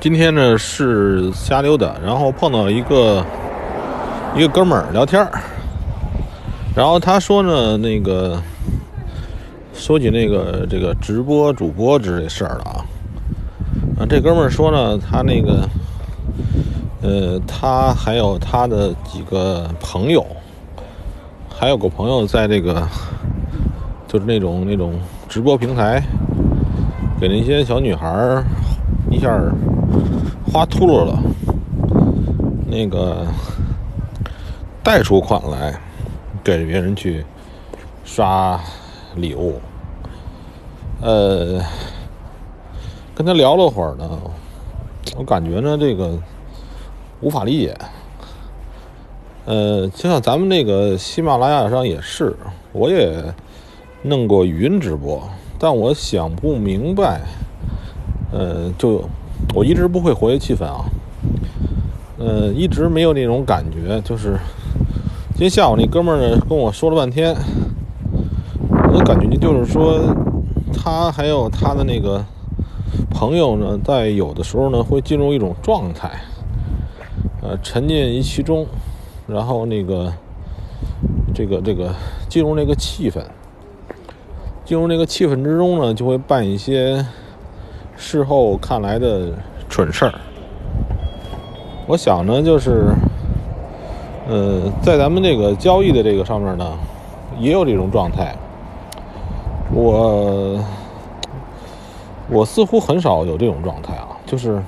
今天呢是瞎溜达，然后碰到一个一个哥们儿聊天儿，然后他说呢，那个说起那个这个直播主播之类事儿了啊，啊，这哥们儿说呢，他那个呃，他还有他的几个朋友，还有个朋友在这个就是那种那种直播平台给那些小女孩儿一下花秃噜了，那个贷出款来给别人去刷礼物，呃，跟他聊了会儿呢，我感觉呢这个无法理解。呃，就像咱们那个喜马拉雅上也是，我也弄过语音直播，但我想不明白，呃，就我一直不会活跃气氛啊，呃，一直没有那种感觉，就是今天下午那哥们儿呢跟我说了半天，我的感觉就是说，他还有他的那个朋友呢，在有的时候呢会进入一种状态，呃，沉浸于其中，然后那个这个这个进入那个气氛，进入那个气氛之中呢，就会办一些事后看来的蠢事儿。我想呢，就是，呃，在咱们这个交易的这个上面呢，也有这种状态。我我似乎很少有这种状态啊，就是，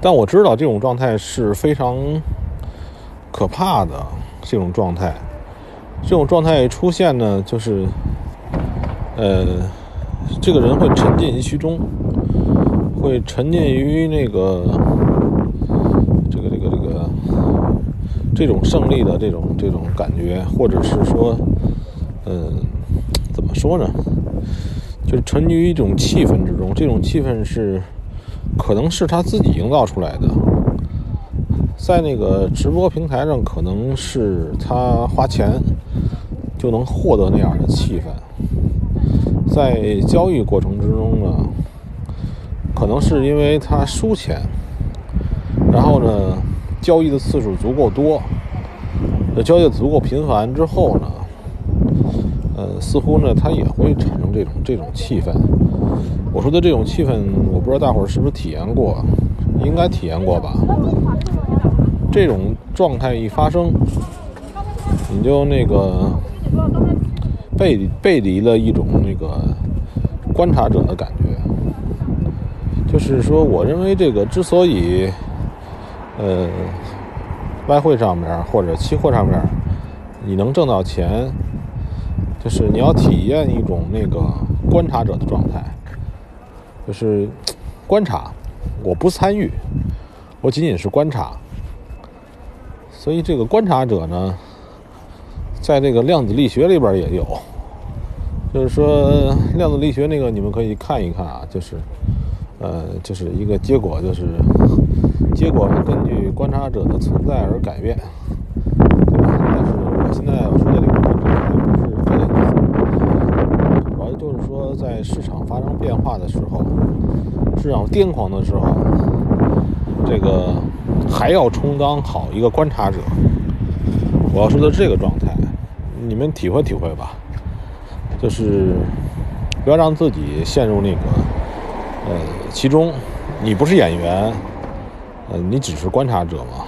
但我知道这种状态是非常可怕的这种状态。这种状态出现呢，就是，呃，这个人会沉浸于其中，会沉浸于那个这个这个这个这种胜利的这种这种感觉，或者是说，嗯、怎么说呢？就是沉溺于一种气氛之中，这种气氛是可能是他自己营造出来的。在那个直播平台上，可能是他花钱就能获得那样的气氛。在交易过程之中呢，可能是因为他输钱，然后呢，交易的次数足够多，呃，交易足够频繁之后呢，呃，似乎呢，他也会产生这种这种气氛。我说的这种气氛，我不知道大伙儿是不是体验过，应该体验过吧？这种状态一发生，你就那个背背离了一种那个观察者的感觉。就是说，我认为这个之所以，呃，外汇上面或者期货上面你能挣到钱，就是你要体验一种那个观察者的状态，就是观察，我不参与，我仅仅是观察。所以这个观察者呢，在这个量子力学里边也有，就是说量子力学那个你们可以看一看啊，就是呃，就是一个结果，就是结果根据观察者的存在而改变，对吧？但是我现在要说的这个观察并不是这个意思，主要就是说在市场发生变化的时候，市场癫狂的时候，这个。还要充当好一个观察者，我要说的这个状态，你们体会体会吧。就是不要让自己陷入那个呃其中，你不是演员，呃，你只是观察者嘛。